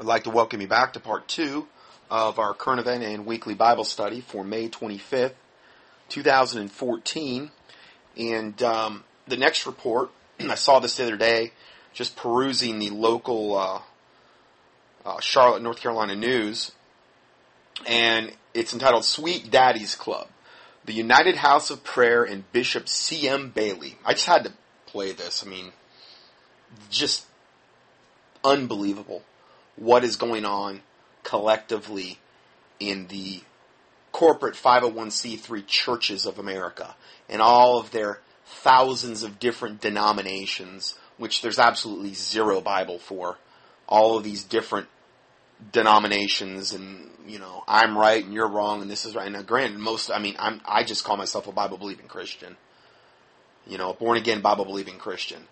I'd like to welcome you back to part two of our current event and weekly Bible study for May 25th, 2014. And um, the next report, I saw this the other day, just perusing the local uh, uh, Charlotte, North Carolina news, and it's entitled Sweet Daddy's Club. The United House of Prayer and Bishop C.M. Bailey. I just had to play this. I mean, just unbelievable what is going on collectively in the corporate 501c3 churches of America and all of their thousands of different denominations, which there's absolutely zero Bible for. All of these different denominations and you know I'm right and you're wrong and this is right. Now, granted, most I mean I'm I just call myself a Bible believing Christian. You know, a born again Bible believing Christian.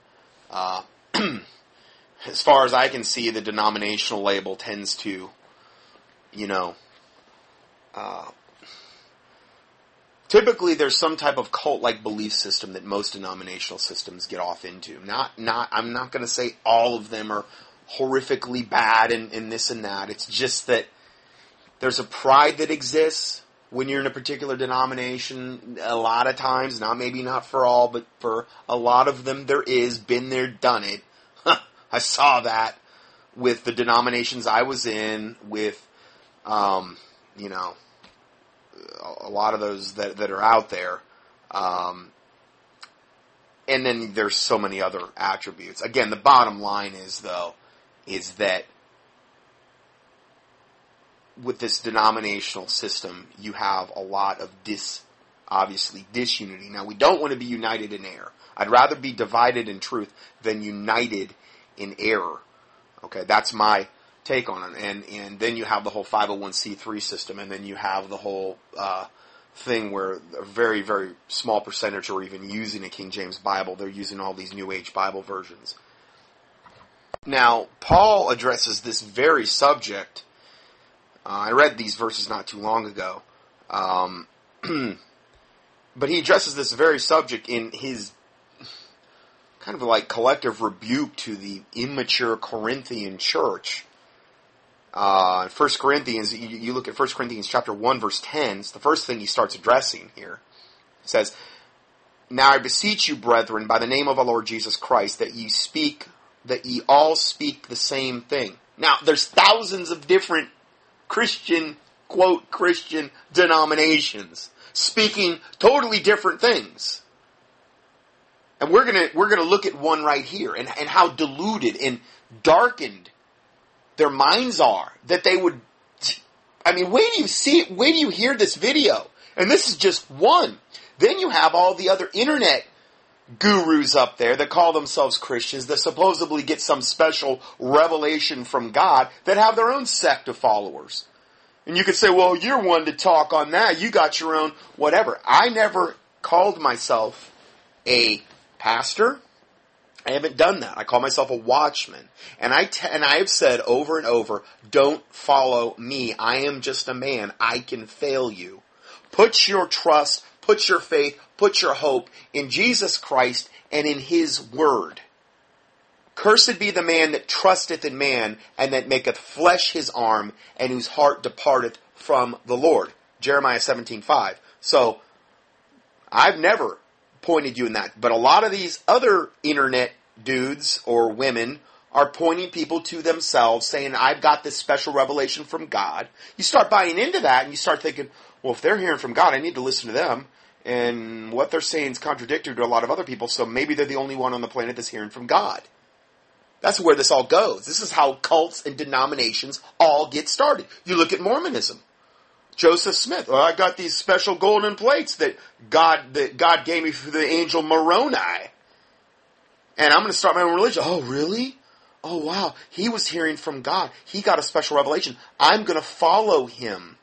Uh, as far as I can see, the denominational label tends to, you know, uh, typically there's some type of cult-like belief system that most denominational systems get off into. Not, not, I'm not going to say all of them are horrifically bad and, and this and that. It's just that there's a pride that exists when you're in a particular denomination. A lot of times, not maybe not for all, but for a lot of them, there is been there, done it I saw that with the denominations I was in, with, um, you know, a lot of those that, that are out there. Um, and then there's so many other attributes. Again, the bottom line is though, is that with this denominational system, you have a lot of dis, obviously disunity. Now we don't want to be united in error. I'd rather be divided in truth than united in error. Okay, that's my take on it. And and then you have the whole 501c3 system, and then you have the whole uh, thing where a very very small percentage are even using a King James Bible. They're using all these New Age Bible versions. Now, Paul addresses this very subject. Uh, I read these verses not too long ago. Um, but he addresses this very subject in his kind of like collective rebuke to the immature Corinthian church. Uh, 1 Corinthians, you, you, look at 1 Corinthians chapter 1 verse 10, it's the first thing he starts addressing here. It says, Now I beseech you, brethren, by the name of our Lord Jesus Christ, that ye speak, that ye all speak the same thing. Now, there's thousands of different Christian, quote, Christian denominations speaking totally different things. And we're gonna we're gonna look at one right here and, and how deluded and darkened their minds are that they would I mean, wait do you see it, do you hear this video? And this is just one. Then you have all the other internet gurus up there that call themselves Christians that supposedly get some special revelation from God that have their own sect of followers. And you could say, well, you're one to talk on that. You got your own whatever. I never called myself a pastor. I haven't done that. I call myself a watchman. And I t- and I have said over and over, don't follow me. I am just a man. I can fail you. Put your trust, put your faith, put your hope in Jesus Christ and in his word. Cursed be the man that trusteth in man and that maketh flesh his arm and whose heart departeth from the Lord. Jeremiah 17:5. So I've never pointed you in that. But a lot of these other internet dudes or women are pointing people to themselves, saying, I've got this special revelation from God. You start buying into that and you start thinking, well, if they're hearing from God, I need to listen to them. And what they're saying is contradictory to a lot of other people, so maybe they're the only one on the planet that's hearing from God. That's where this all goes. This is how cults and denominations all get started. You look at Mormonism. Joseph Smith. Well, I got these special golden plates that God that God gave me for the angel Moroni. And I'm going to start my own religion. Oh, really? Oh, wow. He was hearing from God. He got a special revelation. I'm going to follow him.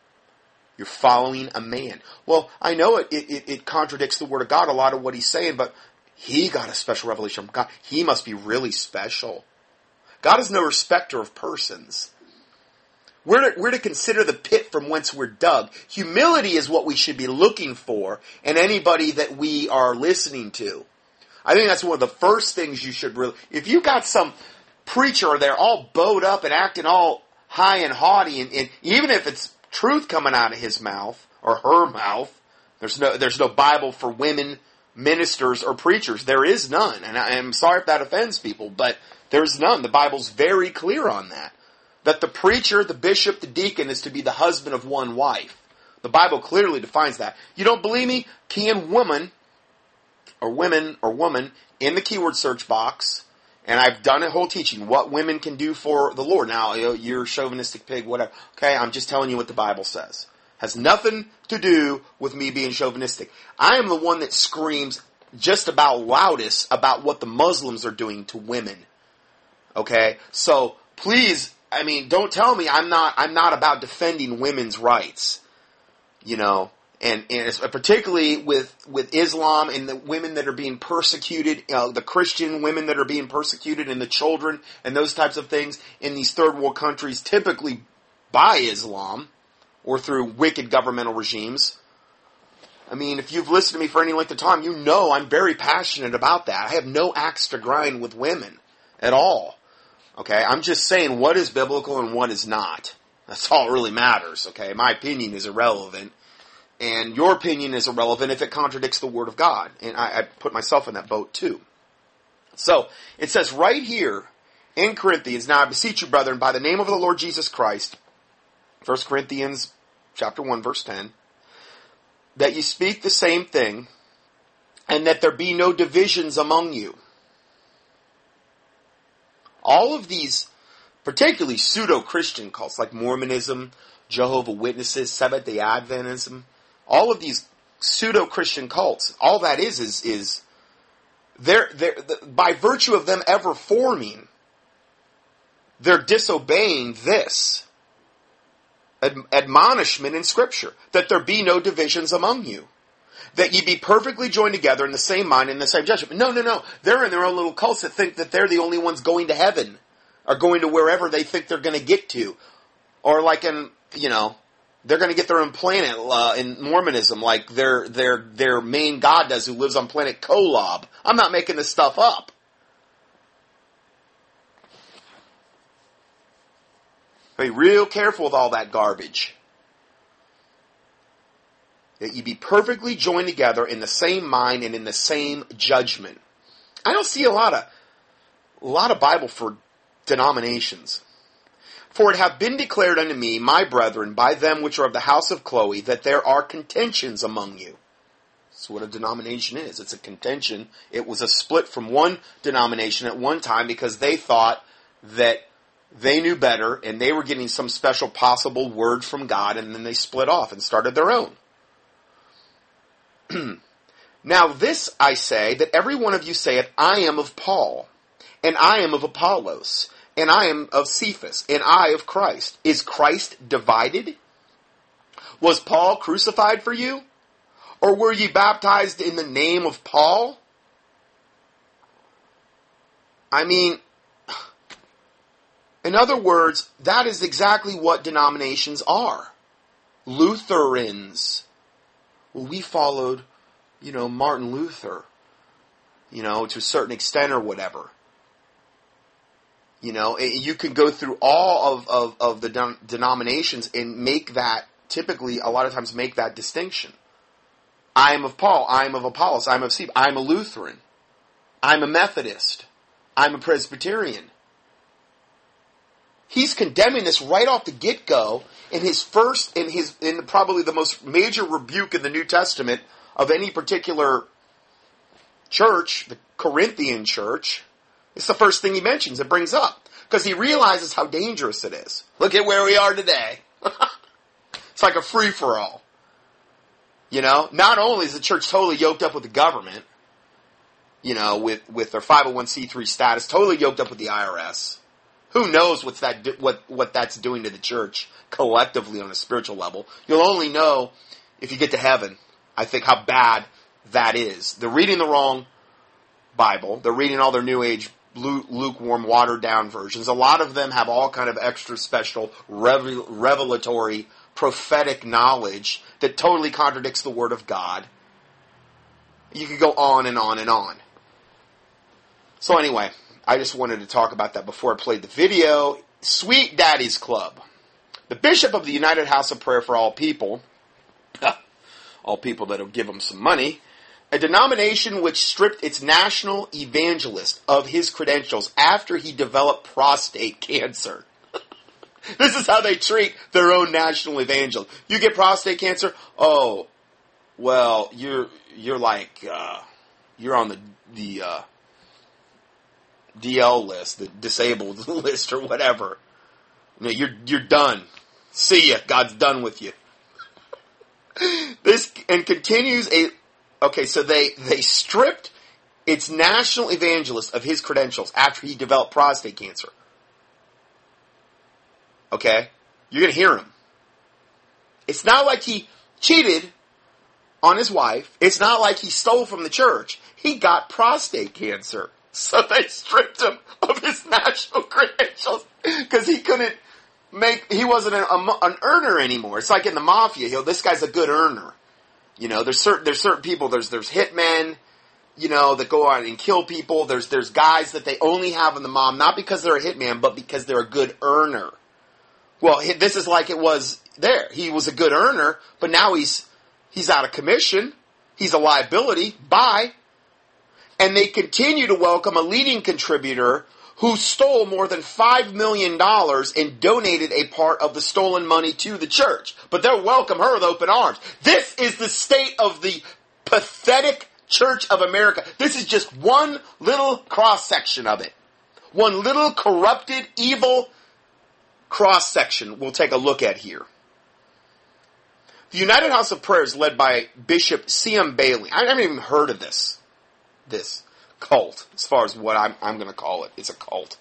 You're following a man. Well, I know it, it, it contradicts the word of God, a lot of what he's saying, but he got a special revelation from God. He must be really special. God is no respecter of persons. We're to, we're to consider the pit from whence we're dug. Humility is what we should be looking for in anybody that we are listening to. I think that's one of the first things you should really, if you got some preacher there all bowed up and acting all high and haughty, and, and even if it's truth coming out of his mouth or her mouth, there's no there's no Bible for women ministers or preachers. There is none, and I, am sorry if that offends people, but there's none. The Bible's very clear on that. That the preacher, the bishop, the deacon is to be the husband of one wife. The Bible clearly defines that. You don't believe me? In woman or women or woman in the keyword search box and I've done a whole teaching what women can do for the Lord. Now, you're chauvinistic pig, whatever. Okay, I'm just telling you what the Bible says. Has nothing to do with me being chauvinistic. I am the one that screams just about loudest about what the Muslims are doing to women. Okay, so please, I mean, don't tell me I'm not. I'm not about defending women's rights. You know, and, and particularly with with Islam and the women that are being persecuted, uh, the Christian women that are being persecuted, and the children and those types of things in these third world countries, typically by Islam or through wicked governmental regimes. I mean, if you've listened to me for any length of time, you know I'm very passionate about that. I have no axe to grind with women at all. Okay, I'm just saying what is biblical and what is not. That's all really matters. Okay, my opinion is irrelevant and your opinion is irrelevant if it contradicts the Word of God. And I, I put myself in that boat too. So it says right here in Corinthians, now I beseech you, brethren, by the name of the Lord Jesus Christ, 1 Corinthians chapter 1, verse 10, that you speak the same thing, and that there be no divisions among you. All of these, particularly pseudo-Christian cults like Mormonism, Jehovah Witnesses, Seventh-day Adventism, all of these pseudo Christian cults, all that is is is they're, they're, by virtue of them ever forming, they're disobeying this ad- admonishment in Scripture that there be no divisions among you. That ye be perfectly joined together in the same mind and the same judgment. No, no, no. They're in their own little cults that think that they're the only ones going to heaven or going to wherever they think they're going to get to. Or like in, you know, they're going to get their own planet uh, in Mormonism, like their their their main god does, who lives on planet Kolob. I'm not making this stuff up. Be real careful with all that garbage. That you be perfectly joined together in the same mind and in the same judgment. I don't see a lot of a lot of Bible for denominations. For it hath been declared unto me, my brethren, by them which are of the house of Chloe, that there are contentions among you. That's what a denomination is. It's a contention. It was a split from one denomination at one time because they thought that they knew better and they were getting some special possible word from God and then they split off and started their own. now this I say that every one of you say saith, I am of Paul, and I am of Apollos, and I am of Cephas, and I of Christ. Is Christ divided? Was Paul crucified for you? Or were ye baptized in the name of Paul? I mean, in other words, that is exactly what denominations are. Lutherans. Well, we followed, you know, Martin Luther, you know, to a certain extent or whatever. You know, you can go through all of, of, of the denominations and make that, typically, a lot of times make that distinction. I am of Paul. I am of Apollos. I am of Steve. I am a Lutheran. I'm a Methodist. I'm a Presbyterian. He's condemning this right off the get go in his first, in his, in probably the most major rebuke in the New Testament of any particular church, the Corinthian church. It's the first thing he mentions and brings up because he realizes how dangerous it is. Look at where we are today. it's like a free for all. You know, not only is the church totally yoked up with the government, you know, with, with their 501c3 status, totally yoked up with the IRS. Who knows what's that, what, what that's doing to the church collectively on a spiritual level. You'll only know if you get to heaven, I think, how bad that is. They're reading the wrong Bible. They're reading all their New Age lukewarm, watered down versions. A lot of them have all kind of extra special revelatory prophetic knowledge that totally contradicts the word of God. You could go on and on and on. So anyway, I just wanted to talk about that before I played the video. Sweet Daddy's Club. The bishop of the United House of Prayer for All People, all people that'll give him some money, a denomination which stripped its national evangelist of his credentials after he developed prostate cancer. this is how they treat their own national evangelist. You get prostate cancer? Oh, well, you're you're like uh, you're on the the uh, DL list, the disabled list, or whatever. You're you're done. See ya. God's done with you. this and continues a. Okay, so they they stripped its national evangelist of his credentials after he developed prostate cancer. Okay, you're gonna hear him. It's not like he cheated on his wife. It's not like he stole from the church. He got prostate cancer. So they stripped him of his national credentials because he couldn't make, he wasn't an, um, an earner anymore. It's like in the mafia. Know, this guy's a good earner. You know, there's certain, there's certain people, there's, there's hitmen, you know, that go out and kill people. There's, there's guys that they only have in the mob, not because they're a hitman, but because they're a good earner. Well, this is like it was there. He was a good earner, but now he's, he's out of commission. He's a liability. Bye and they continue to welcome a leading contributor who stole more than $5 million and donated a part of the stolen money to the church. But they'll welcome her with open arms. This is the state of the pathetic Church of America. This is just one little cross section of it. One little corrupted, evil cross section we'll take a look at here. The United House of Prayer is led by Bishop C.M. Bailey. I haven't even heard of this this cult, as far as what I'm, I'm going to call it. It's a cult.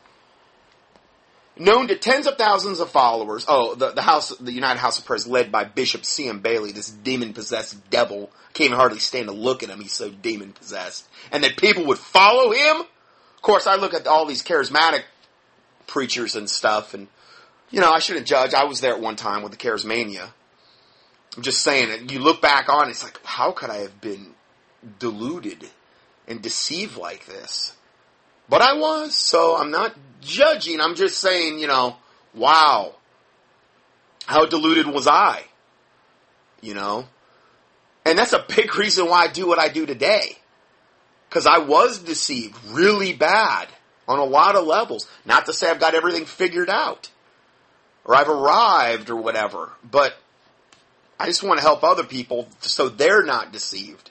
Known to tens of thousands of followers. Oh, the, the House, the United House of Prayer led by Bishop C.M. Bailey, this demon possessed devil. Can't hardly stand to look at him. He's so demon possessed. And that people would follow him. Of course, I look at all these charismatic preachers and stuff, and you know, I shouldn't judge. I was there at one time with the Charismania. I'm just saying, you look back on, it's like, how could I have been deluded and deceive like this. But I was, so I'm not judging. I'm just saying, you know, wow. How deluded was I? You know? And that's a big reason why I do what I do today. Because I was deceived really bad on a lot of levels. Not to say I've got everything figured out or I've arrived or whatever, but I just want to help other people so they're not deceived.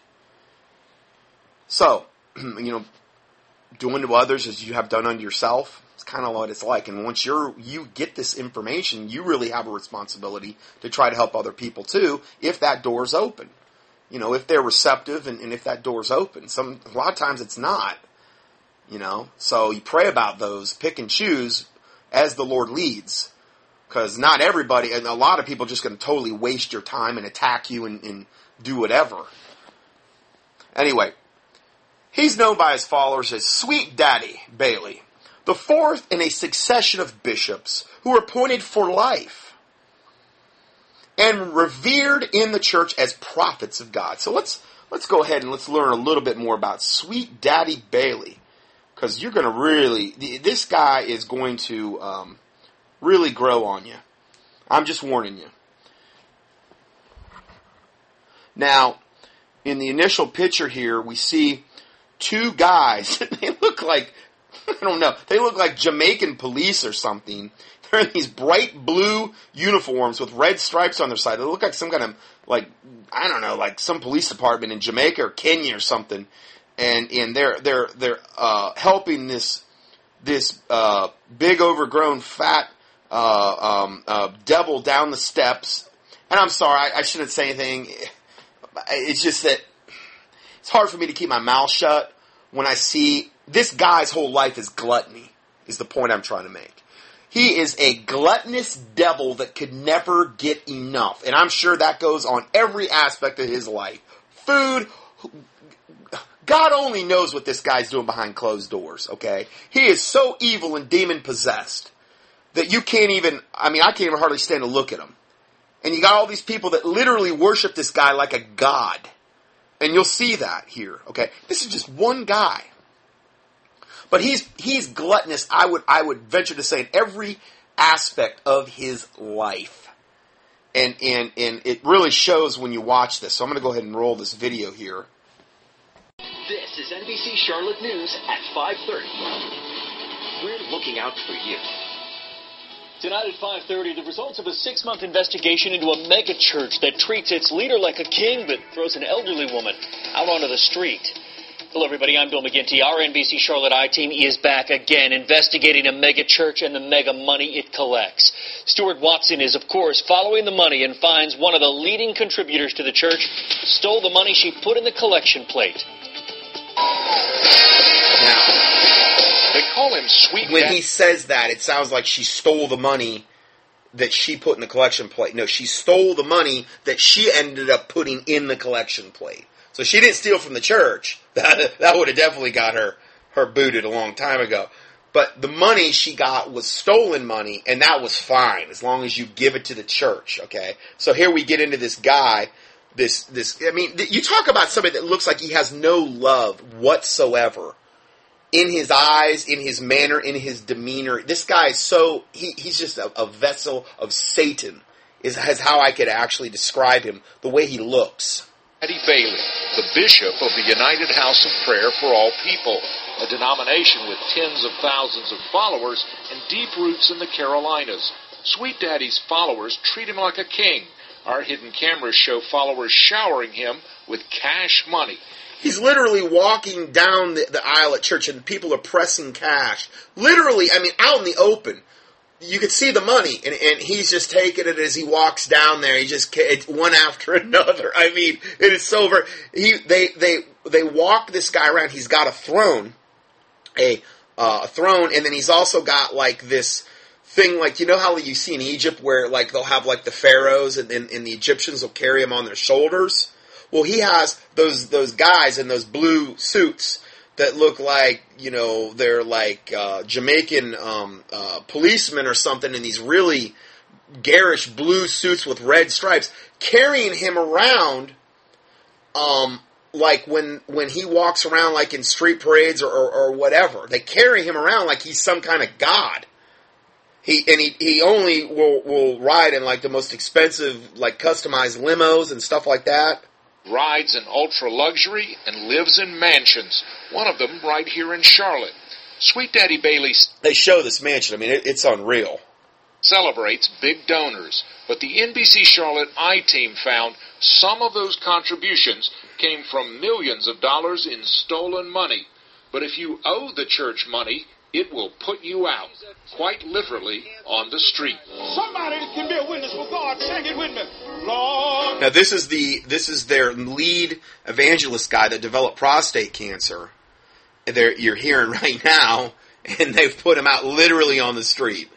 So, you know, doing to others as you have done unto yourself. It's kind of what it's like. And once you're, you get this information, you really have a responsibility to try to help other people too, if that door's open. You know, if they're receptive and, and if that door's open. Some, a lot of times it's not. You know, so you pray about those, pick and choose as the Lord leads. Because not everybody, and a lot of people just going to totally waste your time and attack you and, and do whatever. Anyway, He's known by his followers as Sweet Daddy Bailey, the fourth in a succession of bishops who were appointed for life and revered in the church as prophets of God. So let's let's go ahead and let's learn a little bit more about Sweet Daddy Bailey, because you're going to really this guy is going to um, really grow on you. I'm just warning you. Now, in the initial picture here, we see two guys. they look like, I don't know, they look like Jamaican police or something. They're in these bright blue uniforms with red stripes on their side. They look like some kind of, like, I don't know, like some police department in Jamaica or Kenya or something. And, and they're, they're, they're, uh, helping this, this, uh, big overgrown fat, uh, um, uh, devil down the steps. And I'm sorry, I, I shouldn't say anything. It's just that it's hard for me to keep my mouth shut when I see this guy's whole life is gluttony, is the point I'm trying to make. He is a gluttonous devil that could never get enough. And I'm sure that goes on every aspect of his life. Food, God only knows what this guy's doing behind closed doors, okay? He is so evil and demon possessed that you can't even, I mean, I can't even hardly stand to look at him. And you got all these people that literally worship this guy like a god. And you'll see that here, okay? This is just one guy. But he's, he's gluttonous, I would, I would venture to say, in every aspect of his life. And, and, and it really shows when you watch this. So I'm going to go ahead and roll this video here. This is NBC Charlotte News at 5:30. We're looking out for you. Tonight at 5:30, the results of a six-month investigation into a mega church that treats its leader like a king but throws an elderly woman out onto the street. Hello, everybody. I'm Bill McGinty. Our NBC Charlotte I team is back again, investigating a mega church and the mega money it collects. Stuart Watson is, of course, following the money and finds one of the leading contributors to the church stole the money she put in the collection plate. Now, They call him Sweet when Daddy. he says that, it sounds like she stole the money that she put in the collection plate. No, she stole the money that she ended up putting in the collection plate. So she didn't steal from the church. That that would have definitely got her her booted a long time ago. But the money she got was stolen money, and that was fine as long as you give it to the church. Okay. So here we get into this guy. This this I mean, th- you talk about somebody that looks like he has no love whatsoever in his eyes, in his manner, in his demeanor. This guy is so he, he's just a, a vessel of Satan. Is, is how I could actually describe him. The way he looks. Eddie Bailey, the bishop of the United House of Prayer for All People, a denomination with tens of thousands of followers and deep roots in the Carolinas. Sweet Daddy's followers treat him like a king. Our hidden cameras show followers showering him with cash money. He's literally walking down the, the aisle at church, and people are pressing cash. Literally, I mean, out in the open. You could see the money, and, and he's just taking it as he walks down there. He just one after another. I mean, it is so ver- he they they they walk this guy around. He's got a throne, a uh, a throne, and then he's also got like this thing, like you know how you see in Egypt where like they'll have like the pharaohs, and, and, and the Egyptians will carry him on their shoulders. Well, he has those those guys in those blue suits that look like you know they're like uh, Jamaican um, uh, policemen or something in these really garish blue suits with red stripes, carrying him around, um, like when when he walks around like in street parades or, or, or whatever. They carry him around like he's some kind of god. He and he, he only will will ride in like the most expensive like customized limos and stuff like that. Rides in ultra luxury, and lives in mansions, one of them right here in Charlotte. Sweet Daddy Bailey They show this mansion. I mean, it, it's unreal. celebrates big donors, but the NBC Charlotte I team found some of those contributions came from millions of dollars in stolen money. But if you owe the church money, it will put you out, quite literally, on the street. Somebody can be a witness for God, sing it with me. Lord, Now this is the this is their lead evangelist guy that developed prostate cancer. They're, you're hearing right now, and they've put him out literally on the street.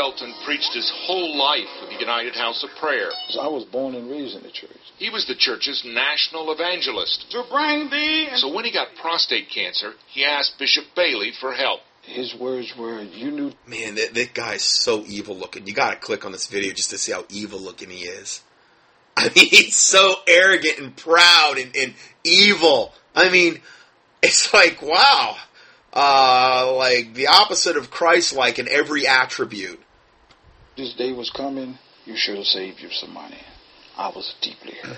He Belton preached his whole life for the United House of Prayer. I was born and raised in the church. He was the church's national evangelist. to bring thee So when he got prostate cancer, he asked Bishop Bailey for help. His words were, "You knew Man, that, that guy's so evil looking. You gotta click on this video just to see how evil looking he is. I mean, he's so arrogant and proud and, and evil. I mean, it's like, wow. Uh, like the opposite of Christ-like in every attribute. This day was coming. You should have saved you some money." I was deeply hurt.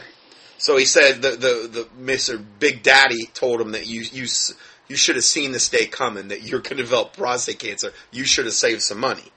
So he said the the the Mr. Big Daddy told him that you you you should have seen this day coming that you're going to develop prostate cancer. You should have saved some money.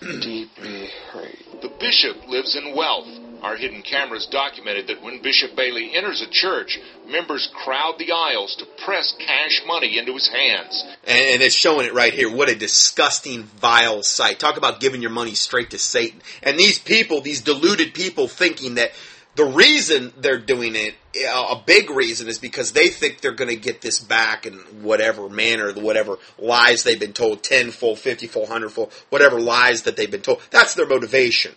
deeply hurt. The bishop lives in wealth. Our hidden cameras documented that when Bishop Bailey enters a church, members crowd the aisles to press cash money into his hands. And, it's showing it right here. What a disgusting, vile sight. Talk about giving your money straight to Satan. And these people, these deluded people, thinking that the reason they're doing it, a big reason, is because they think they're going to get this back in whatever manner, whatever lies they've been told, tenfold, fiftyfold, hundredfold, whatever lies that they've been told. That's their motivation.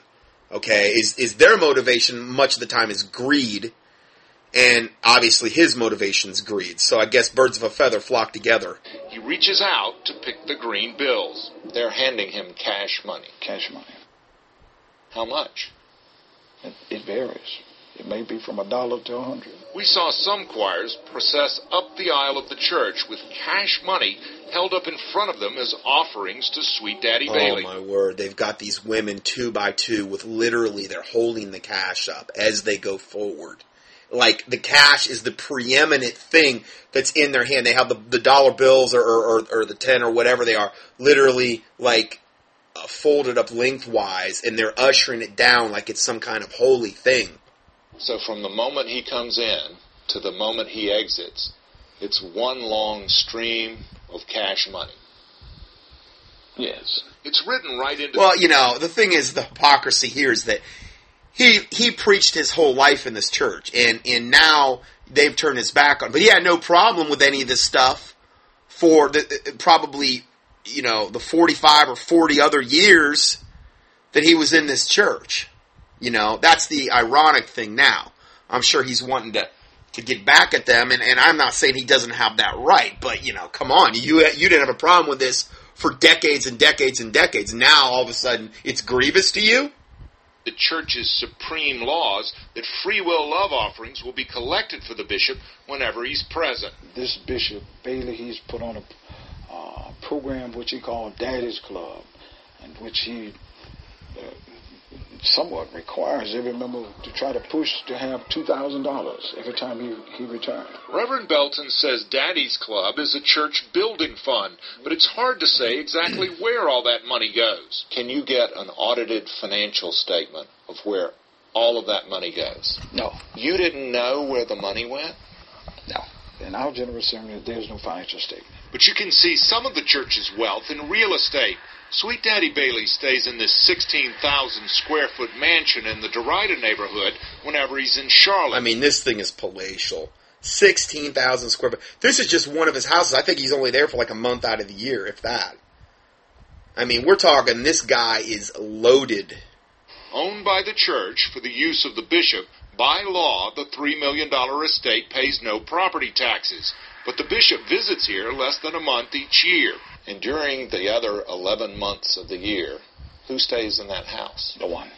Okay, is is their motivation much of the time is greed, and obviously his motivation is greed. So I guess birds of a feather flock together. He reaches out to pick the green bills. They're handing him cash money. Cash money. How much? It, it varies. It may be from a dollar to a hundred. We saw some choirs process up the aisle of the church with cash money held up in front of them as offerings to Sweet Daddy Oh Bailey. Oh my word! They've got these women two by two with literally they're holding the cash up as they go forward. Like the cash is the preeminent thing that's in their hand. They have the, the dollar bills or, or, or, or the ten or whatever they are, literally like uh, folded up lengthwise, and they're ushering it down like it's some kind of holy thing. So from the moment he comes in to the moment he exits, it's one long stream of cash money. Yes. It's written right into Well, you know, the thing is, the hypocrisy here is that he he preached his whole life in this church, and and now they've turned his back on. But he had no problem with any of this stuff for the uh, uh, probably you know the forty five or forty other years that he was in this church. You know, that's the ironic thing. Now, I'm sure he's wanting to to get back at them, and, and I'm not saying he doesn't have that right, but you know, come on, you you didn't have a problem with this for decades and decades and decades. Now all of a sudden it's grievous to you. the church's supreme laws that free will love offerings will be collected for the bishop whenever he's present. This Bishop Bailey, he's put on a uh, program which he called Daddy's Club, and which he uh, somewhat requires every member to try to push to have two thousand dollars every time he he retires. Reverend Belton says Daddy's Club is a church building fund, but it's hard to say exactly where all that money goes. Can you get an audited financial statement of where all of that money goes? No, You didn't know where the money went? no. In our general assembly, there's no financial statement. But you can see some of the church's wealth in real estate. Sweet Daddy Bailey stays in this 16,000 square foot mansion in the Derrida neighborhood whenever he's in Charlotte. I mean, this thing is palatial. Sixteen thousand square foot. This is just one of his houses. I think he's only there for like a month out of the year, if that. I mean, we're talking. This guy is loaded. owned by the church for the use of the bishop, by law, the $3 million estate pays no property taxes. But the bishop visits here less than a month each year. And during the other 11 months of the year, who stays in that house? No one,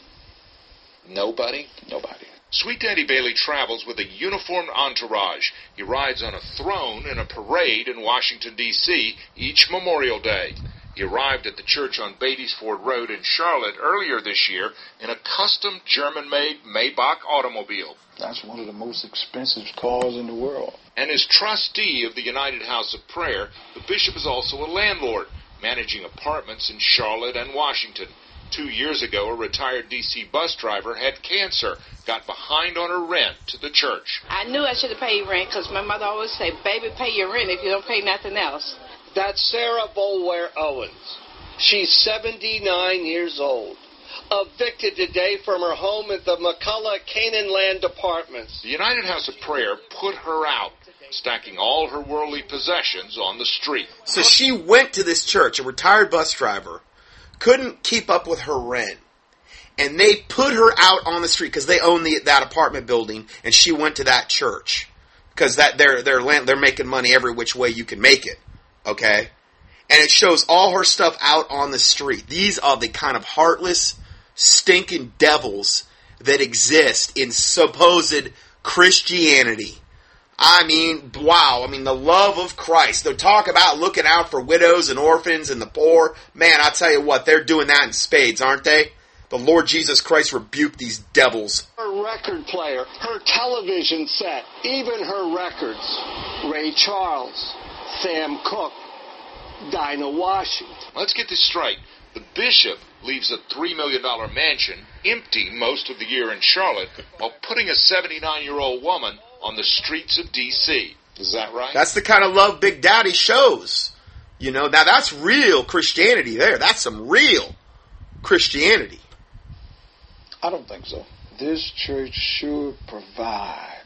Nobody? nobody. Sweet Daddy Bailey travels with a uniformed entourage. He rides on a throne in a parade in Washington, D.C. each Memorial Day. He arrived at the church on Beatties Ford Road in Charlotte earlier this year in a custom German made Maybach automobile. That's one of the most expensive cars in the world. And as trustee of the United House of Prayer, the bishop is also a landlord, managing apartments in Charlotte and Washington. Two years ago, a retired D.C. bus driver had cancer, got behind on her rent to the church. I knew I should have paid rent because my mother always say, "Baby, pay your rent if you don't pay nothing else." That's Sarah Bolware Owens. She's 79 years old. Evicted today from her home at the McCollough Canaan Land Apartments. The United House of Prayer put her out, stacking all her worldly possessions on the street. So she went to this church, a retired bus driver, couldn't keep up with her rent, and they put her out on the street because they own the, that apartment building, and she went to that church because that they're they're land, they're making money every which way you can make it. Okay, and it shows all her stuff out on the street. These are the kind of heartless, stinking devils that exist in supposed Christianity. I mean, wow. I mean, the love of Christ. They talk about looking out for widows and orphans and the poor. Man, I tell you what, they're doing that in spades, aren't they? The Lord Jesus Christ rebuked these devils. Her record player, her television set, even her records. Ray Charles, Sam Cooke, Dinah Washington. Let's get this straight. The bishop leaves a $3 million mansion empty most of the year in Charlotte while putting a 79 year old woman on the streets of D.C. Is that right? That's the kind of love Big Daddy shows. You know, now that's real Christianity there. That's some real Christianity. I don't think so. This church should provide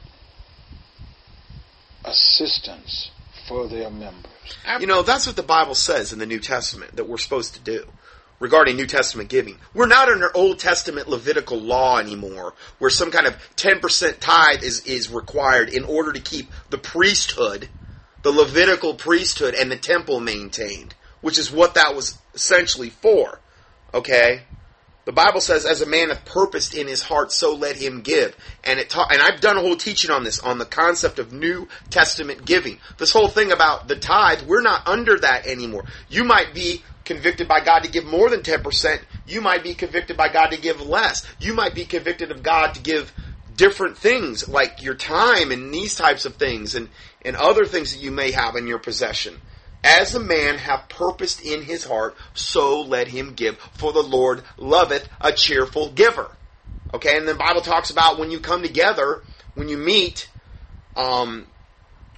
assistance for their members. You know, that's what the Bible says in the New Testament that we're supposed to do regarding New Testament giving. We're not under Old Testament Levitical law anymore, where some kind of 10% tithe is, is required in order to keep the priesthood, the Levitical priesthood, and the temple maintained, which is what that was essentially for. Okay? The Bible says, "As a man hath purposed in his heart, so let him give." And it ta- and I've done a whole teaching on this on the concept of New Testament giving. This whole thing about the tithe, we're not under that anymore. You might be convicted by God to give more than ten percent. You might be convicted by God to give less. You might be convicted of God to give different things like your time and these types of things and and other things that you may have in your possession. As a man hath purposed in his heart, so let him give. For the Lord loveth a cheerful giver. Okay, and the Bible talks about when you come together, when you meet, um,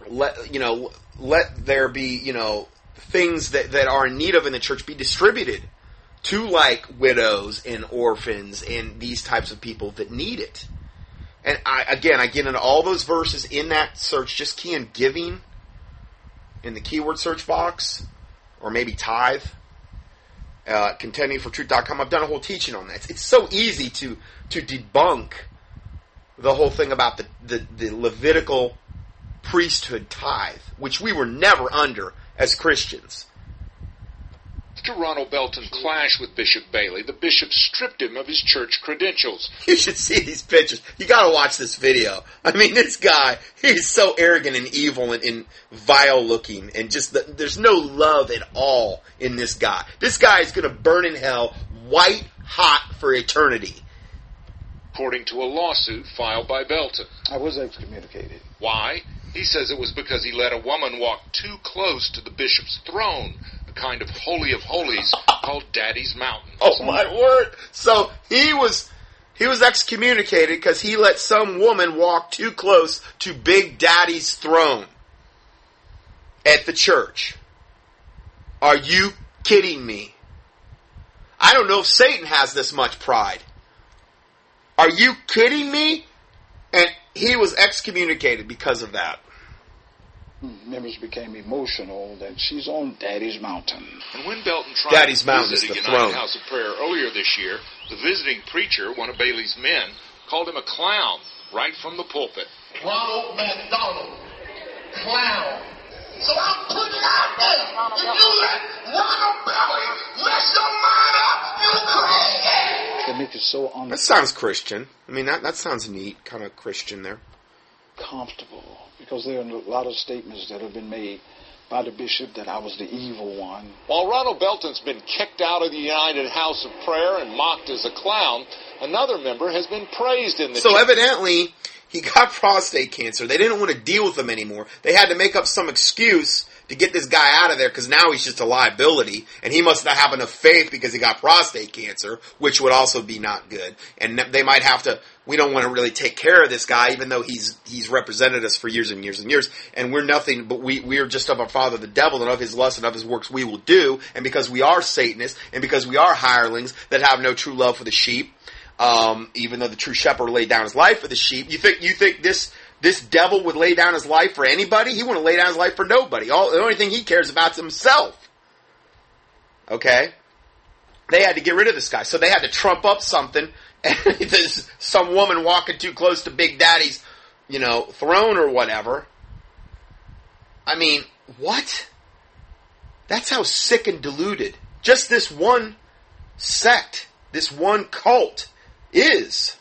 let you know, let there be you know things that that are in need of in the church be distributed to like widows and orphans and these types of people that need it. And I, again, I get into all those verses in that search. Just key in giving in the keyword search box, or maybe tithe, uh, contendingfortruth.com. I've done a whole teaching on that. It's, it's, so easy to to debunk the whole thing about the, the, the Levitical priesthood tithe, which we were never under as Christians. After Ronald Belton clashed with Bishop Bailey, the bishop stripped him of his church credentials. You should see these pictures. You gotta watch this video. I mean, this guy, he's so arrogant and evil and, and vile looking and just, the, there's no love at all in this guy. This guy is gonna burn in hell white hot for eternity. According to a lawsuit filed by Belton. I was excommunicated. Why? He says it was because he let a woman walk too close to the bishop's throne, a kind of holy of holies called Daddy's Mountain. Oh my word! So he was he was excommunicated because he let some woman walk too close to Big Daddy's throne at the church. Are you kidding me? I don't know if Satan has this much pride. Are you kidding me? And he was excommunicated because of that. Members became emotional that she's on Daddy's Mountain. And when Belton tried Daddy's to Mountain visit is the United throne. House of Prayer earlier this year, the visiting preacher, one of Bailey's men, called him a clown right from the pulpit. Ronald McDonald, clown. So I'm putting it out there. If you let Ronald Belly mess your mind up, you crazy. They make so That sounds Christian. I mean, that, that sounds neat, kind of Christian there. comfortable because there are a lot of statements that have been made by the bishop that I was the evil one. While Ronald Belton's been kicked out of the United House of Prayer and mocked as a clown, another member has been praised in the So church. evidently, he got prostate cancer. They didn't want to deal with him anymore. They had to make up some excuse to get this guy out of there because now he's just a liability, and he must not have enough faith because he got prostate cancer, which would also be not good. And they might have to. We don't want to really take care of this guy, even though he's he's represented us for years and years and years, and we're nothing. But we we are just of our father the devil, and of his lust and of his works we will do. And because we are Satanists, and because we are hirelings that have no true love for the sheep, um, even though the true shepherd laid down his life for the sheep. You think you think this this devil would lay down his life for anybody? He wouldn't lay down his life for nobody. All the only thing he cares about is himself. Okay, they had to get rid of this guy, so they had to trump up something. There's some woman walking too close to Big Daddy's, you know, throne or whatever. I mean, what? That's how sick and deluded just this one sect, this one cult is.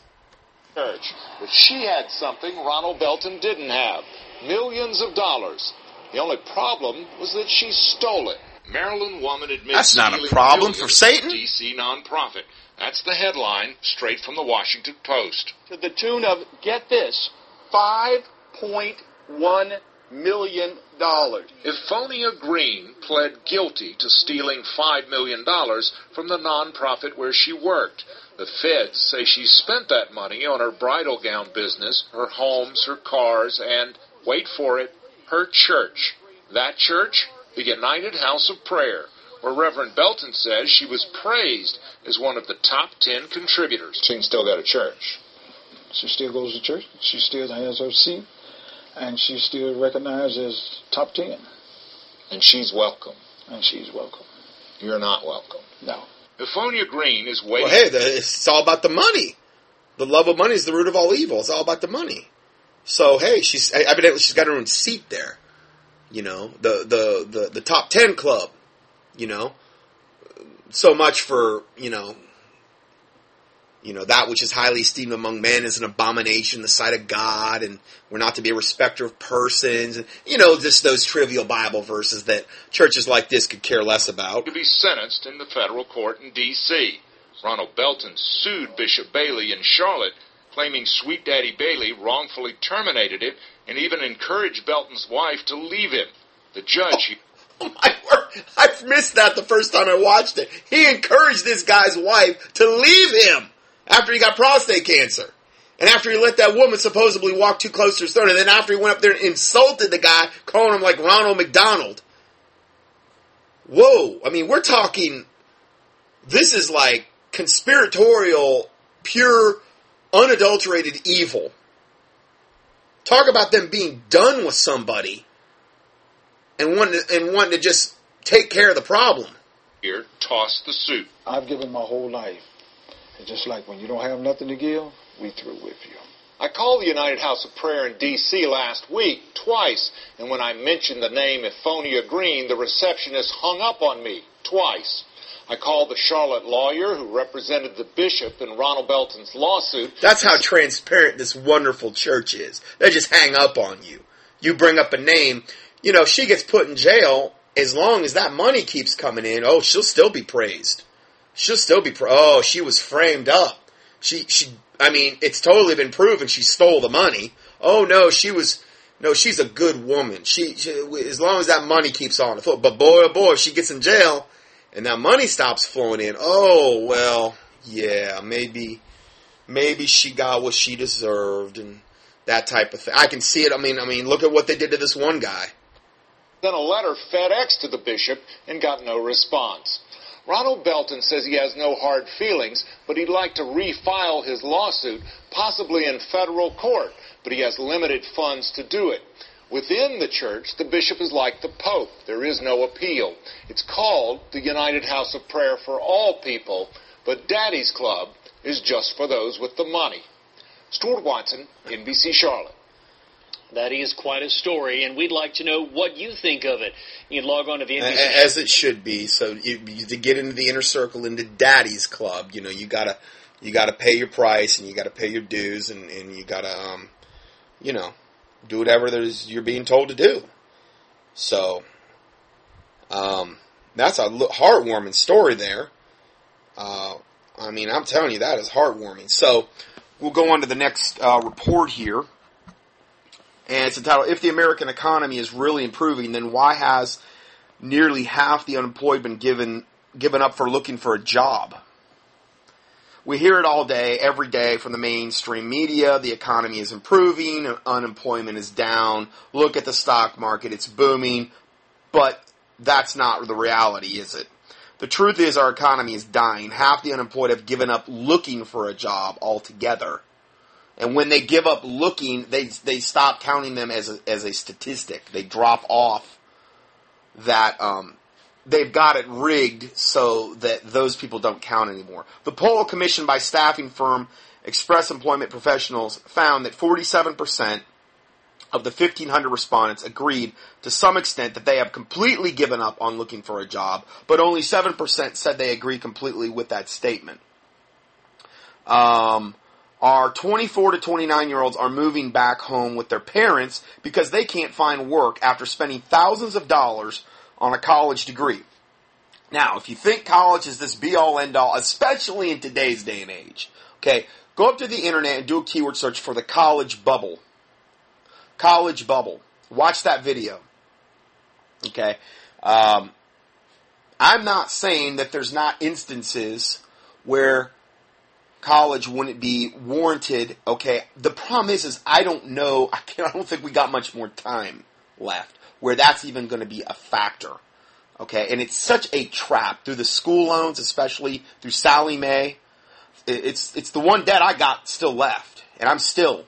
church. But she had something Ronald Belton didn't have millions of dollars. The only problem was that she stole it. Maryland woman admits That's not a stealing problem for Satan. from DC nonprofit. That's the headline, straight from the Washington Post. to the tune of, get this, $5.1 million. Ephonia Green pled guilty to stealing $5 million from the nonprofit where she worked. The feds say she spent that money on her bridal gown business, her homes, her cars, and, wait for it, her church. That church? The United House of Prayer, where Reverend Belton says she was praised as one of the top ten contributors. She can still go to church. She still goes to church. She still has her seat. And she's still recognized as top 10. And she's welcome. And she's welcome. You're not welcome. No. Ephonia Green is waiting. Well, hey, the, it's all about the money. The love of money is the root of all evil. It's all about the money. So hey, she's evidently she's got her own seat there. You know, the the the, the top ten club. You know, so much for you know you know, that which is highly esteemed among men is an abomination in the sight of God, and we're not to be a respecter of persons, and, you know, just those trivial Bible verses that churches like this could care less about. To be sentenced in the federal court in D.C. Ronald Belton sued Bishop Bailey in Charlotte, claiming Sweet Daddy Bailey wrongfully terminated him and even encouraged Belton's wife to leave him. The judge. He oh, oh my word! I've missed that the first time I watched it. He encouraged this guy's wife to leave him after he got prostate cancer. And after he let that woman supposedly walk too close to his throat, and then after he went up there and insulted the guy, calling him like Ronald McDonald. Whoa. I mean, we're talking, this is like conspiratorial, pure, unadulterated evil. Talk about them being done with somebody and wanting to, and wanting to just take care of the problem. Here, toss the suit. I've given my whole life. And just like when you don't have nothing to give, we through with you. I called the United House of Prayer in D.C. last week, twice, and when I mentioned the name Ephonia Green, the receptionist hung up on me, twice. I called the Charlotte lawyer who represented the bishop in Ronald Belton's lawsuit. That's how transparent this wonderful church is. They just hang up on you. You bring up a name, you know, she gets put in jail as long as that money keeps coming in. Oh, she'll still be praised. She'll still be pra- oh, she was framed up. She she I mean, it's totally been proven she stole the money. Oh no, she was no, she's a good woman. She, she as long as that money keeps on the foot. But boy, oh boy, if she gets in jail and that money stops flowing in, oh well, yeah, maybe maybe she got what she deserved and that type of thing. I can see it. I mean, I mean, look at what they did to this one guy. Then a letter FedEx to the bishop and got no response. Ronald Belton says he has no hard feelings, but he'd like to refile his lawsuit, possibly in federal court, but he has limited funds to do it. Within the church, the bishop is like the pope. There is no appeal. It's called the United House of Prayer for All People, but Daddy's Club is just for those with the money. Stuart Watson, NBC Charlotte. That is quite a story, and we'd like to know what you think of it. You can log on to the NBC. as it should be. So you, you, to get into the inner circle, into Daddy's Club, you know, you gotta you gotta pay your price and you gotta pay your dues and, and you gotta um, you know, do whatever there's you're being told to do. So, um, that's a heartwarming story there. Uh, I mean, I'm telling you, that is heartwarming. So, we'll go on to the next uh, report here. And it's entitled, If the American Economy is Really Improving, then why has nearly half the unemployed been given, given up for looking for a job? We hear it all day, every day from the mainstream media. The economy is improving, unemployment is down. Look at the stock market, it's booming. But that's not the reality, is it? The truth is our economy is dying. Half the unemployed have given up looking for a job altogether. And when they give up looking, they they stop counting them as a, as a statistic. They drop off that um, they've got it rigged so that those people don't count anymore. The poll commissioned by staffing firm Express Employment Professionals found that 47% of the 1,500 respondents agreed to some extent that they have completely given up on looking for a job, but only 7% said they agree completely with that statement. Um, our 24 to 29 year olds are moving back home with their parents because they can't find work after spending thousands of dollars on a college degree. Now, if you think college is this be all end all, especially in today's day and age, okay, go up to the internet and do a keyword search for the college bubble. College bubble. Watch that video. Okay. Um, I'm not saying that there's not instances where college wouldn't be warranted. Okay, the problem is, is I don't know. I, I don't think we got much more time left where that's even going to be a factor. Okay, and it's such a trap through the school loans, especially through Sallie Mae. It's it's the one debt I got still left, and I'm still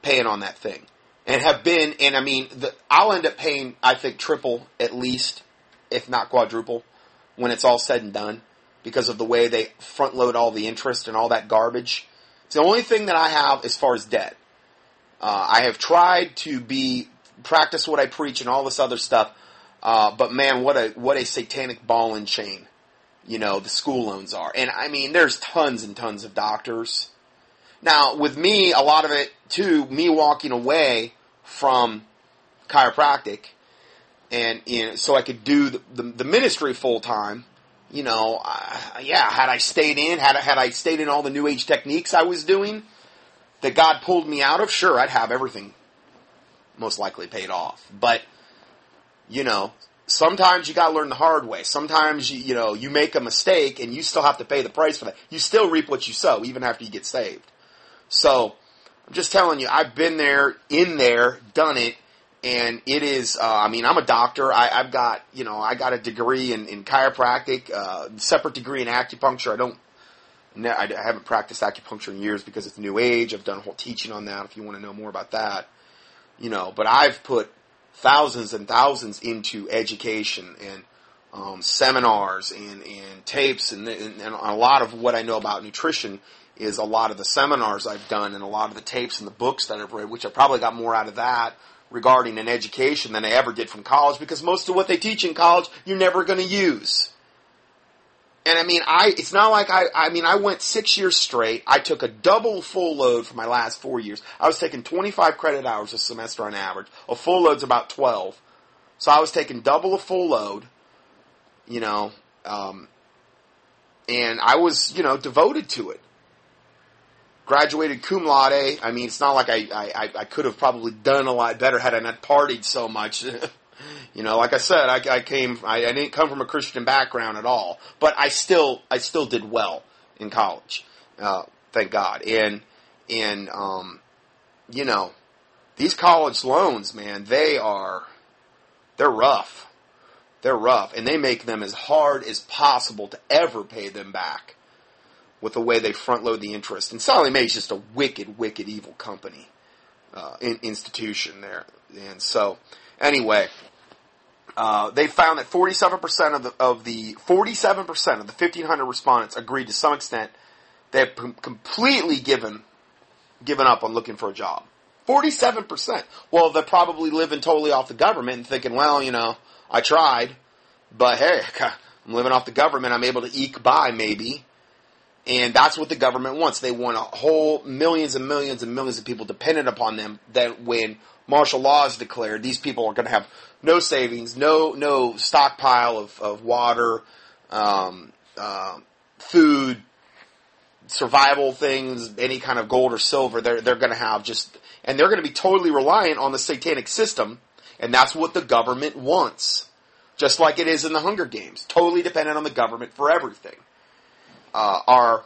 paying on that thing, and have been. And I mean, the, I'll end up paying, I think, triple at least, if not quadruple, when it's all said and done because of the way they front load all the interest and all that garbage. It's the only thing that I have as far as debt. Uh, I have tried to be practice what I preach and all this other stuff, uh, but man, what a what a satanic ball and chain you know, the school loans are. And I mean, there's tons and tons of doctors. Now, with me, a lot of it too, me walking away from chiropractic and you know, so I could do the, the, the ministry full time. You know, uh, yeah, had I stayed in, had had I stayed in all the new age techniques I was doing that God pulled me out of, sure, I'd have everything most likely paid off. But, you know, sometimes you gotta learn the hard way. Sometimes you, you know, you make a mistake and you still have to pay the price for that. You still reap what you sow, even after you get saved. So, I'm just telling you, I've been there, in there, done it, and it is. Uh, I mean, I'm a doctor. I, I've got you know I got a degree in, in chiropractic, uh, separate degree in acupuncture. I don't. I haven't practiced acupuncture in years because it's new age. I've done a whole teaching on that. If you want to know more about that, you know. But I've put thousands and thousands into education and um, seminars and, and tapes and, and, and a lot of what I know about nutrition is a lot of the seminars I've done and a lot of the tapes and the books that I've read, which I probably got more out of that regarding an education than I ever did from college because most of what they teach in college you're never going to use. And I mean, I, it's not like I, I mean, I went six years straight. I took a double full load for my last four years. I was taking 25 credit hours a semester on average. A full load's about 12. So I was taking double a full load, you know, um, and I was, you know, devoted to it graduated cum laude. I mean, it's not like I, I, I could have probably done a lot better had I not partied so much. you know, like I said, I, I came, I, I didn't come from a Christian background at all, but I still, I still did well in college. Uh, thank God. And, and, um, you know, these college loans, man, they are, they're rough. They're rough, and they make them as hard as possible to ever pay them back with the way they front load the interest. And Sallie Mae is just a wicked, wicked, evil company, uh, in, institution there. And so, anyway, uh, they found that 47% of the, of the, 47% of the 1500 respondents agreed to some extent they have p- completely given, given up on looking for a job. 47%. Well, they're probably living totally off the government and thinking, well, you know, I tried, but hey, I'm living off the government. I'm able to eke by maybe. And that's what the government wants. They want a whole millions and millions and millions of people dependent upon them that when martial law is declared, these people are going to have no savings, no, no stockpile of, of water, um, uh, food, survival things, any kind of gold or silver. They're, they're going to have just, and they're going to be totally reliant on the satanic system. And that's what the government wants. Just like it is in the Hunger Games. Totally dependent on the government for everything uh, our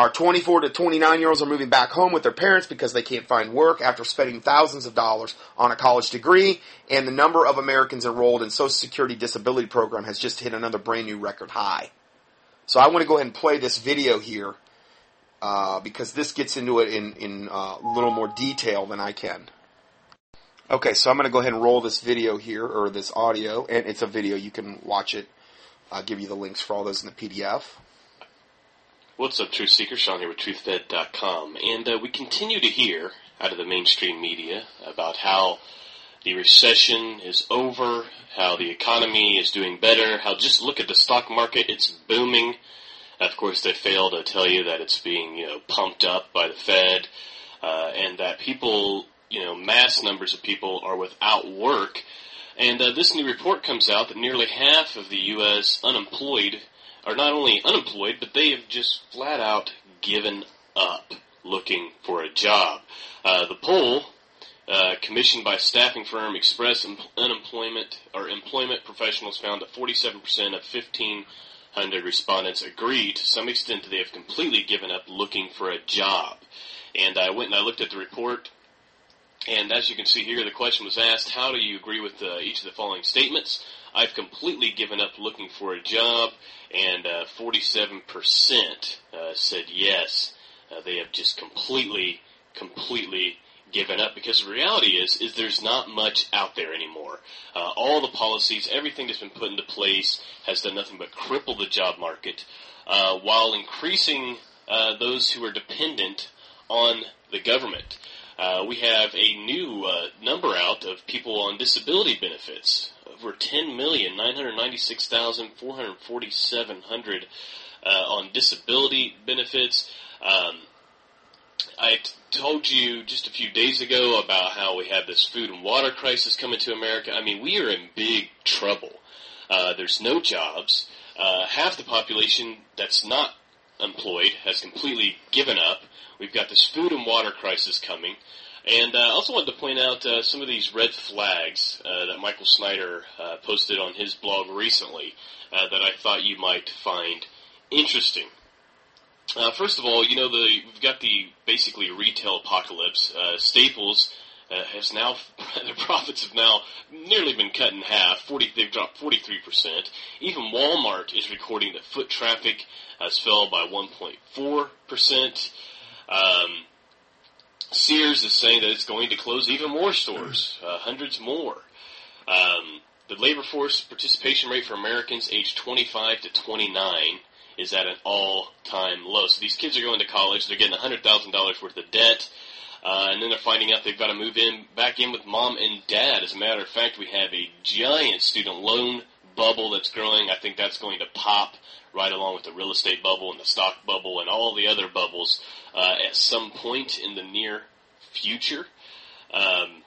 our 24 to 29 year olds are moving back home with their parents because they can't find work after spending thousands of dollars on a college degree. And the number of Americans enrolled in Social Security disability program has just hit another brand new record high. So I want to go ahead and play this video here uh, because this gets into it in, in uh, a little more detail than I can. Okay, so I'm going to go ahead and roll this video here, or this audio, and it's a video. You can watch it. I'll give you the links for all those in the PDF. What's up, Truth Seeker? Sean here with TruthFed.com. And uh, we continue to hear out of the mainstream media about how the recession is over, how the economy is doing better, how just look at the stock market, it's booming. Of course, they fail to tell you that it's being, you know, pumped up by the Fed, uh, and that people, you know, mass numbers of people are without work. And uh, this new report comes out that nearly half of the U.S. unemployed are not only unemployed, but they have just flat out given up looking for a job. Uh, the poll, uh, commissioned by staffing firm Express Unemployment or Employment Professionals, found that 47% of 1,500 respondents agree to some extent that they have completely given up looking for a job. And I went and I looked at the report. And as you can see here, the question was asked, how do you agree with uh, each of the following statements? I've completely given up looking for a job, and uh, 47% uh, said yes. Uh, they have just completely, completely given up because the reality is is there's not much out there anymore. Uh, all the policies, everything that's been put into place has done nothing but cripple the job market, uh, while increasing uh, those who are dependent on the government. Uh, we have a new uh, number out of people on disability benefits. Over 10,996,447 uh, on disability benefits. Um, I t- told you just a few days ago about how we have this food and water crisis coming to America. I mean, we are in big trouble. Uh, there's no jobs. Uh, half the population that's not employed has completely given up. We've got this food and water crisis coming. And uh, I also wanted to point out uh, some of these red flags uh, that Michael Snyder posted on his blog recently that I thought you might find interesting. Uh, first of all, you know the we've got the basically retail apocalypse. Uh, Staples uh, has now their profits have now nearly been cut in half. Forty they've dropped forty three percent. Even Walmart is recording that foot traffic has fell by one point four percent. Um, Sears is saying that it's going to close even more stores, uh, hundreds more. Um, the labor force participation rate for Americans aged 25 to 29 is at an all-time low. So these kids are going to college, they're getting $100,000 worth of debt, uh, and then they're finding out they've got to move in back in with mom and dad. As a matter of fact, we have a giant student loan bubble that's growing. I think that's going to pop right along with the real estate bubble and the stock bubble and all the other bubbles uh, at some point in the near future. Um,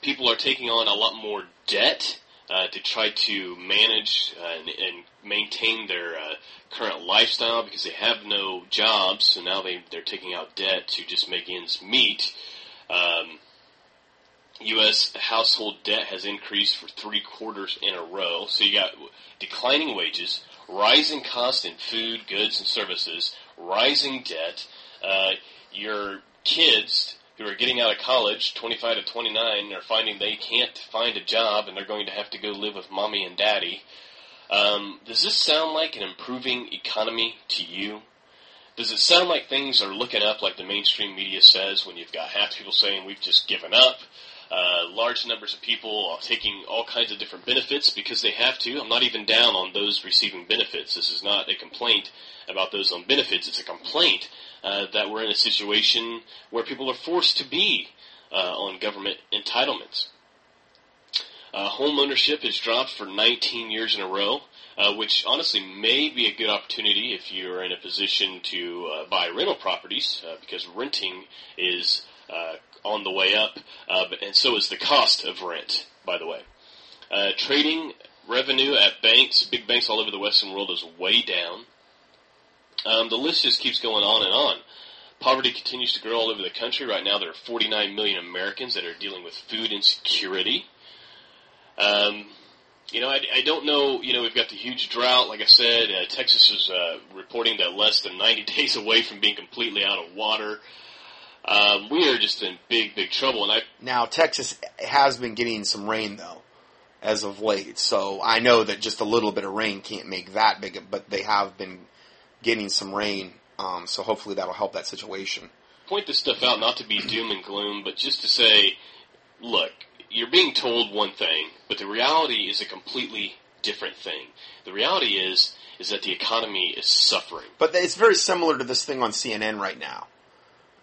people are taking on a lot more debt uh, to try to manage uh, and, and maintain their uh, current lifestyle because they have no jobs. So now they they're taking out debt to just make ends meet. Um, U.S. household debt has increased for three quarters in a row. So you got declining wages, rising costs in food, goods, and services, rising debt. Uh, your kids who are getting out of college, 25 to 29, are finding they can't find a job and they're going to have to go live with mommy and daddy. Um, does this sound like an improving economy to you? Does it sound like things are looking up like the mainstream media says when you've got half the people saying we've just given up? Uh, large numbers of people are taking all kinds of different benefits because they have to. I'm not even down on those receiving benefits. This is not a complaint about those on benefits. It's a complaint uh, that we're in a situation where people are forced to be uh, on government entitlements. Uh, home ownership has dropped for 19 years in a row, uh, which honestly may be a good opportunity if you're in a position to uh, buy rental properties, uh, because renting is on the way up, uh, and so is the cost of rent, by the way. Uh, trading revenue at banks, big banks all over the Western world, is way down. Um, the list just keeps going on and on. Poverty continues to grow all over the country. Right now, there are 49 million Americans that are dealing with food insecurity. Um, you know, I, I don't know. You know, we've got the huge drought. Like I said, uh, Texas is uh, reporting that less than 90 days away from being completely out of water. Um, we are just in big, big trouble. And I Now, Texas has been getting some rain, though, as of late. So I know that just a little bit of rain can't make that big, but they have been getting some rain. Um, so hopefully that'll help that situation. point this stuff out not to be doom and gloom, but just to say, look, you're being told one thing, but the reality is a completely different thing. The reality is is that the economy is suffering. But it's very similar to this thing on CNN right now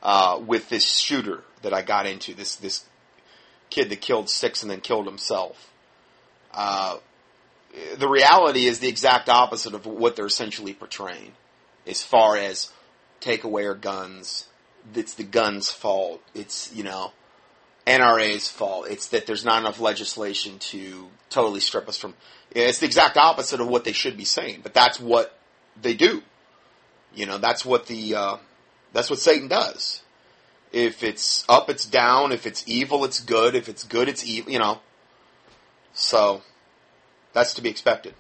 uh, with this shooter that I got into. This this kid that killed six and then killed himself. Uh, the reality is the exact opposite of what they're essentially portraying, as far as take away our guns. It's the guns' fault. It's you know NRA's fault. It's that there's not enough legislation to totally strip us from. It's the exact opposite of what they should be saying, but that's what they do. You know, that's what the uh, that's what Satan does. If it's up, it's down. If it's evil, it's good. If it's good, it's evil. You know. So that's to be expected.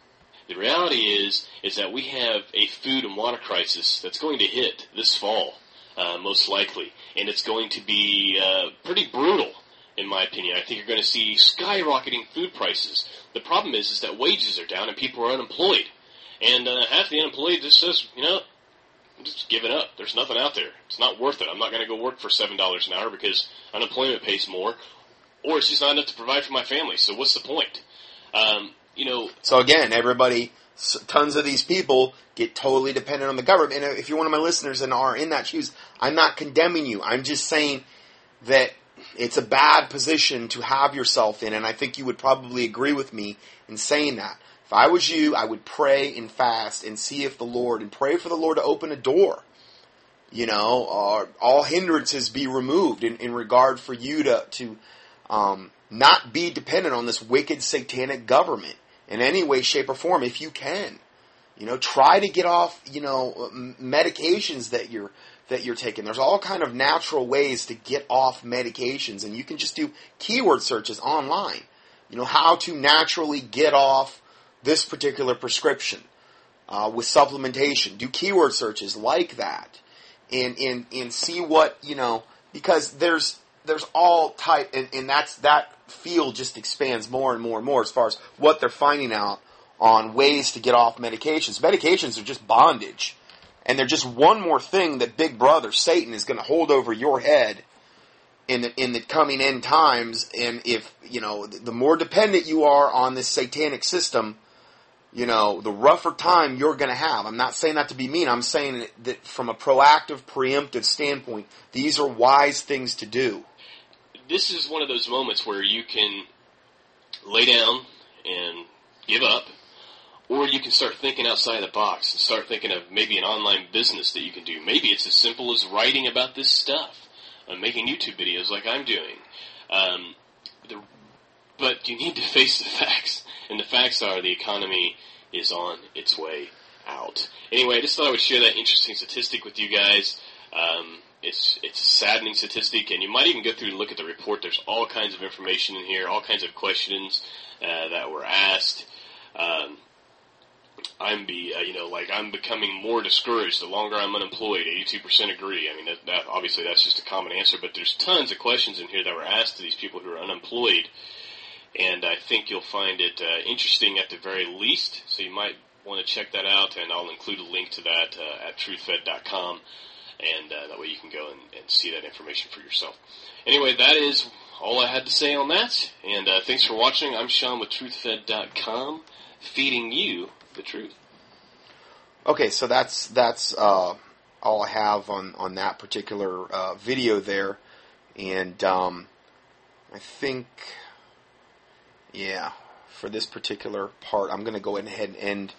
The reality is is that we have a food and water crisis that's going to hit this fall, uh, most likely, and it's going to be uh, pretty brutal, in my opinion. I think you're going to see skyrocketing food prices. The problem is is that wages are down and people are unemployed, and uh, half the unemployed just says, you know, I'm just giving up. There's nothing out there. It's not worth it. I'm not going to go work for seven dollars an hour because unemployment pays more, or it's just not enough to provide for my family. So what's the point? Um, you know, So again, everybody, tons of these people get totally dependent on the government. And if you're one of my listeners and are in that shoes, I'm not condemning you. I'm just saying that it's a bad position to have yourself in, and I think you would probably agree with me in saying that. If I was you, I would pray and fast and see if the Lord, and pray for the Lord to open a door. You know, or all hindrances be removed in, in regard for you to, to um, not be dependent on this wicked satanic government in any way, shape, or form if you can. You know, try to get off, you know, medications that you're that you're taking. There's all kind of natural ways to get off medications, and you can just do keyword searches online. You know, how to naturally get off this particular prescription uh, with supplementation. Do keyword searches like that, and and and see what you know because there's there's all type, and, and that's that field just expands more and more and more as far as what they're finding out on ways to get off medications. Medications are just bondage. And they're just one more thing that Big Brother, Satan, is going to hold over your head in the, in the coming end times. And if, you know, the more dependent you are on this satanic system, you know, the rougher time you're going to have. I'm not saying that to be mean. I'm saying that from a proactive, preemptive standpoint, these are wise things to do. This is one of those moments where you can lay down and give up or you can start thinking outside the box and start thinking of maybe an online business that you can do. Maybe it's as simple as writing about this stuff, and making YouTube videos like I'm doing. Um, the, but you need to face the facts, and the facts are the economy is on its way out. Anyway, I just thought I would share that interesting statistic with you guys. Um, it's it's a saddening statistic, and you might even go through and look at the report. There's all kinds of information in here, all kinds of questions uh, that were asked. Um, I'm be uh, you know like I'm becoming more discouraged the longer I'm unemployed. 82% agree. I mean that, that obviously that's just a common answer, but there's tons of questions in here that were asked to these people who are unemployed, and I think you'll find it uh, interesting at the very least. So you might want to check that out, and I'll include a link to that uh, at truthfed.com, and uh, that way you can go and, and, see that information for yourself. Anyway, that is all I had to say on that, and uh, thanks for watching. I'm Sean with truthfed.com, feeding you the truth. Okay, so that's that's uh, all I have on on that particular uh, video there, and um, I think, yeah, for this particular part, I'm going to go ahead and end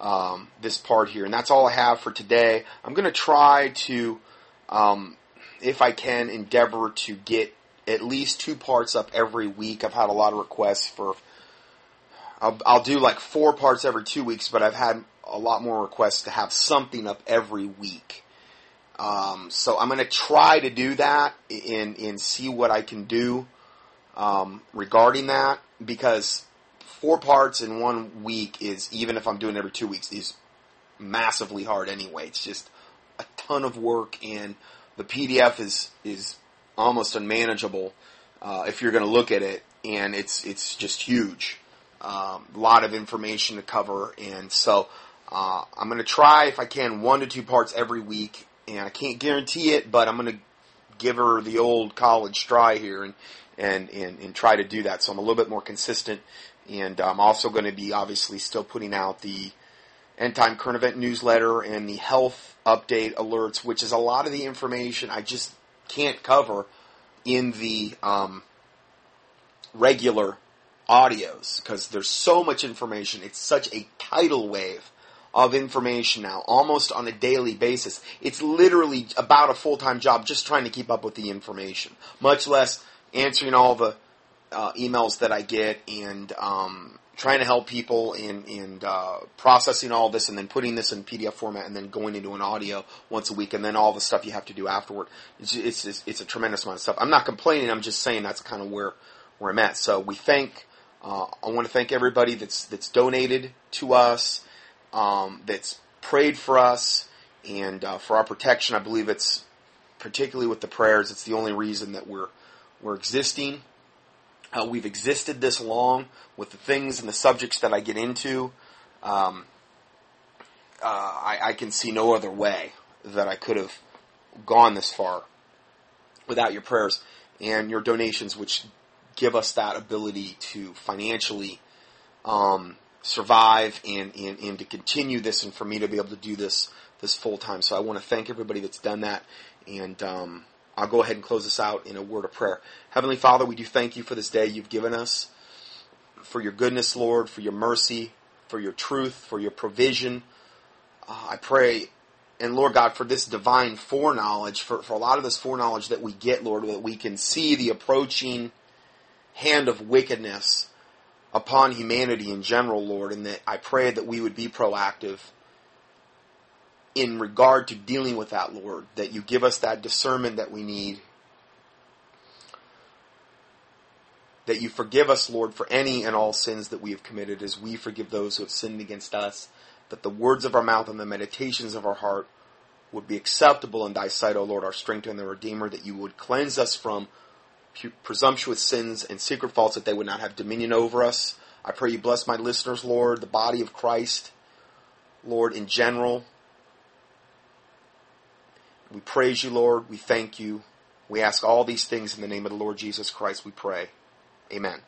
um, this part here, and that's all I have for today. I'm going to try to, um, if I can, endeavor to get at least two parts up every week. I've had a lot of requests for I'll, I'll do like four parts every two weeks, but I've had a lot more requests to have something up every week. Um, so I'm going to try to do that and, and see what I can do um, regarding that because four parts in one week is even if I'm doing it every two weeks is massively hard anyway. It's just a ton of work and the PDF is is almost unmanageable uh, if you're going to look at it and it's it's just huge a um, lot of information to cover, and so uh, I'm going to try if I can one to two parts every week, and I can't guarantee it, but I'm going to give her the old college try here and, and, and, and try to do that. So I'm a little bit more consistent, and I'm also going to be obviously still putting out the end time current event newsletter and the health update alerts, which is a lot of the information I just can't cover in the um, regular audios because there's so much information. It's such a tidal wave of information now, almost on a daily basis. It's literally about a full-time job just trying to keep up with the information, much less answering all the uh, emails that I get and um, trying to help people in, in uh, processing all this and then putting this in PDF format and then going into an audio once a week and then all the stuff you have to do afterward. It's, it's, it's, it's a tremendous amount of stuff. I'm not complaining. I'm just saying that's kind of where, where I'm at. So we thank uh, I want to thank everybody that's that's donated to us, um, that's prayed for us, and uh, for our protection. I believe it's particularly with the prayers. It's the only reason that we're we're existing. Uh, we've existed this long with the things and the subjects that I get into. Um, uh, I, I can see no other way that I could have gone this far without your prayers and your donations, which give us that ability to financially um, survive and, and, and to continue this and for me to be able to do this this full time. So I want to thank everybody that's done that and um, I'll go ahead and close this out in a word of prayer. Heavenly Father, we do thank you for this day you've given us, for your goodness, Lord, for your mercy, for your truth, for your provision. Uh, I pray, and Lord God, for this divine foreknowledge, for, for a lot of this foreknowledge that we get, Lord, that we can see the approaching hand of wickedness upon humanity in general, Lord, and that I pray that we would be proactive in regard to dealing with that, Lord, that you give us that discernment that we need. That you forgive us, Lord, for any and all sins that we have committed as we forgive those who have sinned against us. That the words of our mouth and the meditations of our heart would be acceptable in thy sight, O Lord, our strength and the Redeemer, that you would cleanse us from presumptuous sins and secret faults, that they would not have dominion over us. I pray you bless my listeners, Lord, the body of Christ, Lord, in general. We praise you, Lord. We thank you. We ask all these things in the name of the Lord Jesus Christ, we pray. Amen.